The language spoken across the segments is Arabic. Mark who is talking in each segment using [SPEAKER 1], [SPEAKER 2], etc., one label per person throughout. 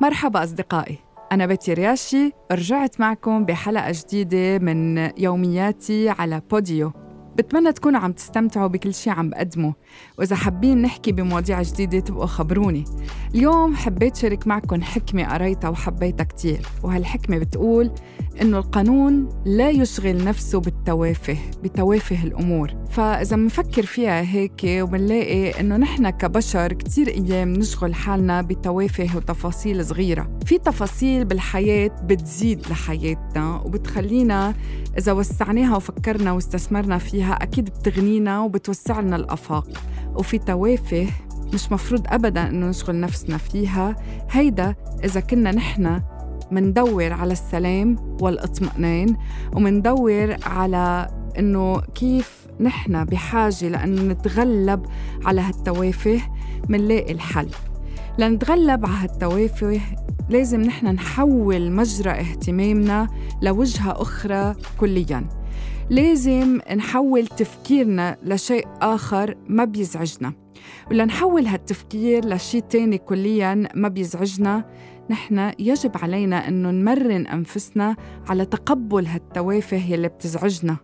[SPEAKER 1] مرحبا أصدقائي. أنا بتي رياشي رجعت معكم بحلقة جديدة من يومياتي على بوديو. بتمنى تكونوا عم تستمتعوا بكل شيء عم بقدمه وإذا حابين نحكي بمواضيع جديدة تبقوا خبروني. اليوم حبيت شارك معكم حكمة قريتها وحبيتها كتير. وهالحكمة بتقول إنه القانون لا يشغل نفسه بالتوافه بتوافه الأمور. فإذا بنفكر فيها هيك وبنلاقي إنه نحن كبشر كتير أيام نشغل حالنا بتوافه وتفاصيل صغيرة. في تفاصيل بالحياة بتزيد لحياتنا وبتخلينا إذا وسعناها وفكرنا واستثمرنا فيها أكيد بتغنينا وبتوسع لنا الآفاق. وفي توافه مش مفروض أبدا إنه نشغل نفسنا فيها. هيدا إذا كنا نحن مندور على السلام والإطمئنان ومندور على إنه كيف نحن بحاجة لأنه نتغلب على هالتوافه منلاقي الحل. لنتغلب على هالتوافه لازم نحن نحول مجرى اهتمامنا لوجهة أخرى كلياً. لازم نحول تفكيرنا لشيء آخر ما بيزعجنا. ولنحول هالتفكير لشيء تاني كليا ما بيزعجنا. نحن يجب علينا أنه نمرن أنفسنا على تقبل هالتوافه يلي بتزعجنا.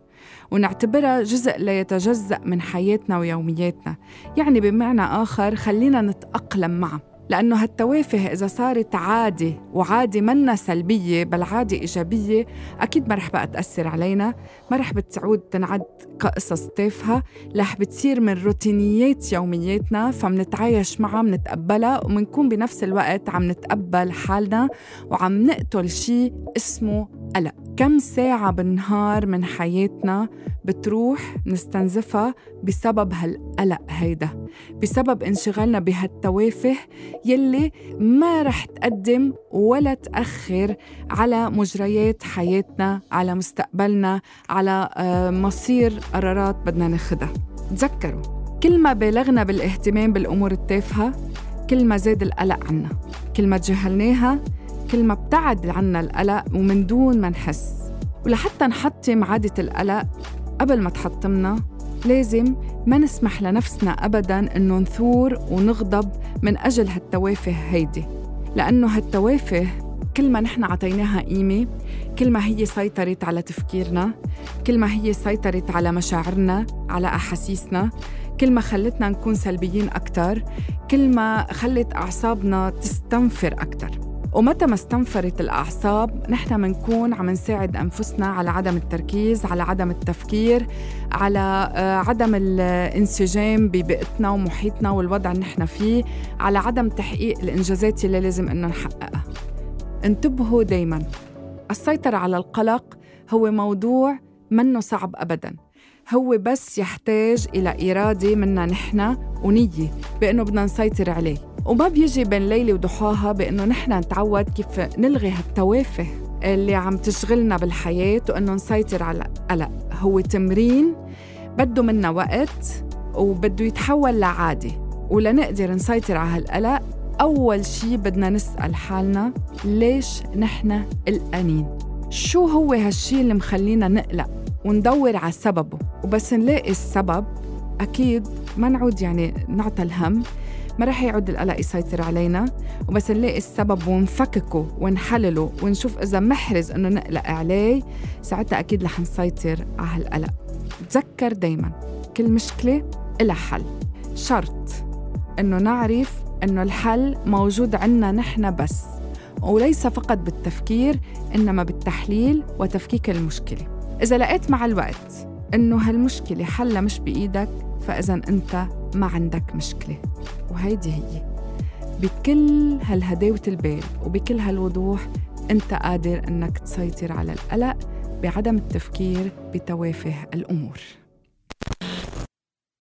[SPEAKER 1] ونعتبرها جزء لا يتجزأ من حياتنا ويومياتنا. يعني بمعنى آخر خلينا نتأقلم معه. لأنه هالتوافه إذا صارت عادة وعادة منا سلبية بل عادة إيجابية أكيد ما رح بقى تأثر علينا. ما رح بتعود تنعد كقصص تافهة. رح بتصير من روتينيات يومياتنا فمنتعايش معها منتقبلها ومنكون بنفس الوقت عم نتقبل حالنا وعم نقتل شيء اسمه قلق كم ساعة بالنهار من حياتنا بتروح نستنزفها بسبب هالقلق هيدا؟ بسبب انشغالنا بهالتوافه يلي ما رح تقدم ولا تأخر على مجريات حياتنا على مستقبلنا على آه، مصير قرارات بدنا ناخدها. تذكروا كل ما بالغنا بالاهتمام بالأمور التافهة كل ما زاد القلق عنا كل ما تجاهلناها كل ما ابتعد عنا القلق ومن دون ما نحس. ولحتى نحطم عادة القلق قبل ما تحطمنا لازم ما نسمح لنفسنا أبداً إنه نثور ونغضب من أجل هالتوافه هيدي. لأنه هالتوافه كل ما نحن عطيناها قيمة كل ما هي سيطرت على تفكيرنا كل ما هي سيطرت على مشاعرنا على أحاسيسنا كل ما خلتنا نكون سلبيين أكتر كل ما خلت أعصابنا تستنفر أكتر. ومتى ما استنفرت الأعصاب نحن منكون عم نساعد أنفسنا على عدم التركيز على عدم التفكير على آه، عدم الانسجام ببيئتنا ومحيطنا والوضع اللي نحن فيه على عدم تحقيق الإنجازات اللي لازم إنه نحققها. انتبهوا دايما. السيطرة على القلق هو موضوع منه صعب أبداً. هو بس يحتاج إلى إرادة منا نحن ونية بأنه بدنا نسيطر عليه. وما بيجي بين ليلة وضحاها بأنه نحن نتعود كيف نلغي هالتوافه اللي عم تشغلنا بالحياة وأنه نسيطر على القلق هو تمرين بده منا وقت وبده يتحول لعادة. ولنقدر نسيطر على هالقلق أول شي بدنا نسأل حالنا ليش نحن قلقانين؟ شو هو هالشي اللي مخلينا نقلق وندور على سببه؟ وبس نلاقي السبب أكيد ما نعود يعني نعطى الهم. ما رح يعود القلق يسيطر علينا وبس نلاقي السبب ونفككه ونحلله ونشوف إذا محرز إنه نقلق عليه ساعتها أكيد رح نسيطر على هالقلق. تذكر دايما كل مشكلة إلها حل. شرط إنه نعرف إنه الحل موجود عنا نحن بس وليس فقط بالتفكير إنما بالتحليل وتفكيك المشكلة. إذا لقيت مع الوقت إنه هالمشكلة حلها مش بإيدك فإذا أنت ما عندك مشكلة. وهيدي هي. بكل هالهداوة البال وبكل هالوضوح أنت قادر أنك تسيطر على القلق بعدم التفكير بتوافه الأمور.